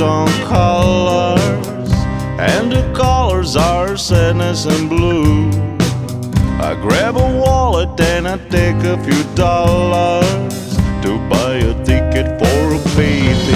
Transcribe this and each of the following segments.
on colors, and the colors are sadness and blue. I grab a wallet and I take a few dollars to buy a ticket for a faith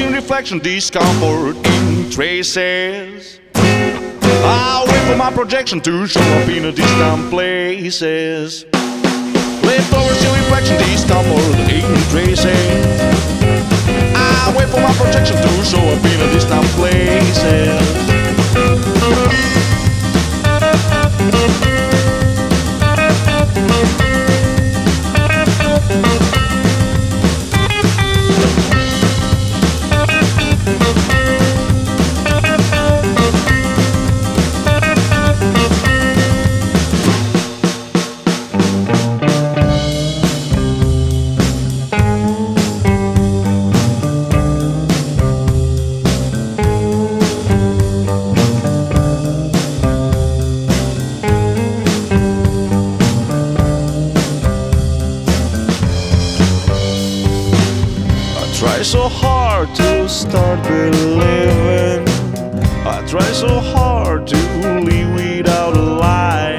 Reflection, discomfort in traces. I wait for my projection to show up in a distant places. Leftovers in reflection, discomfort in traces. I wait for my projection to show up in a so hard to start believing. I try so hard to live without a lie.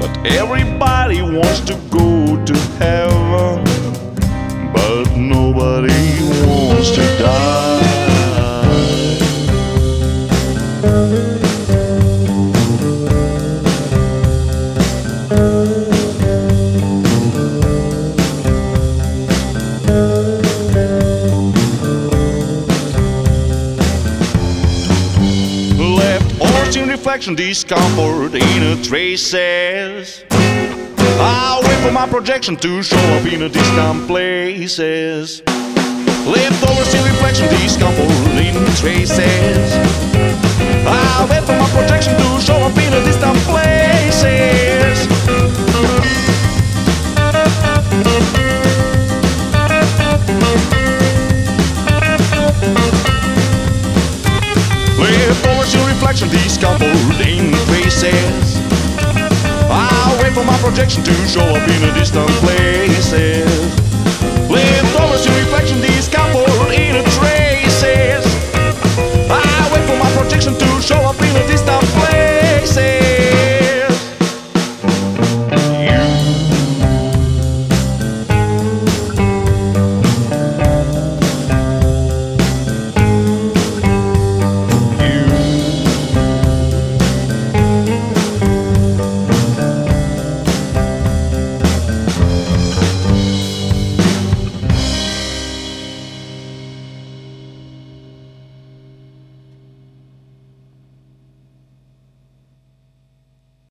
But everybody wants to go to heaven. But nobody wants to die. Left orange in reflection, discomfort in a traces. I wait for my projection to show up in a distant places. Leftovers in reflection, discomfort in traces. Reflection, discomfort in traces. I wait for my projection to show up in a distant places.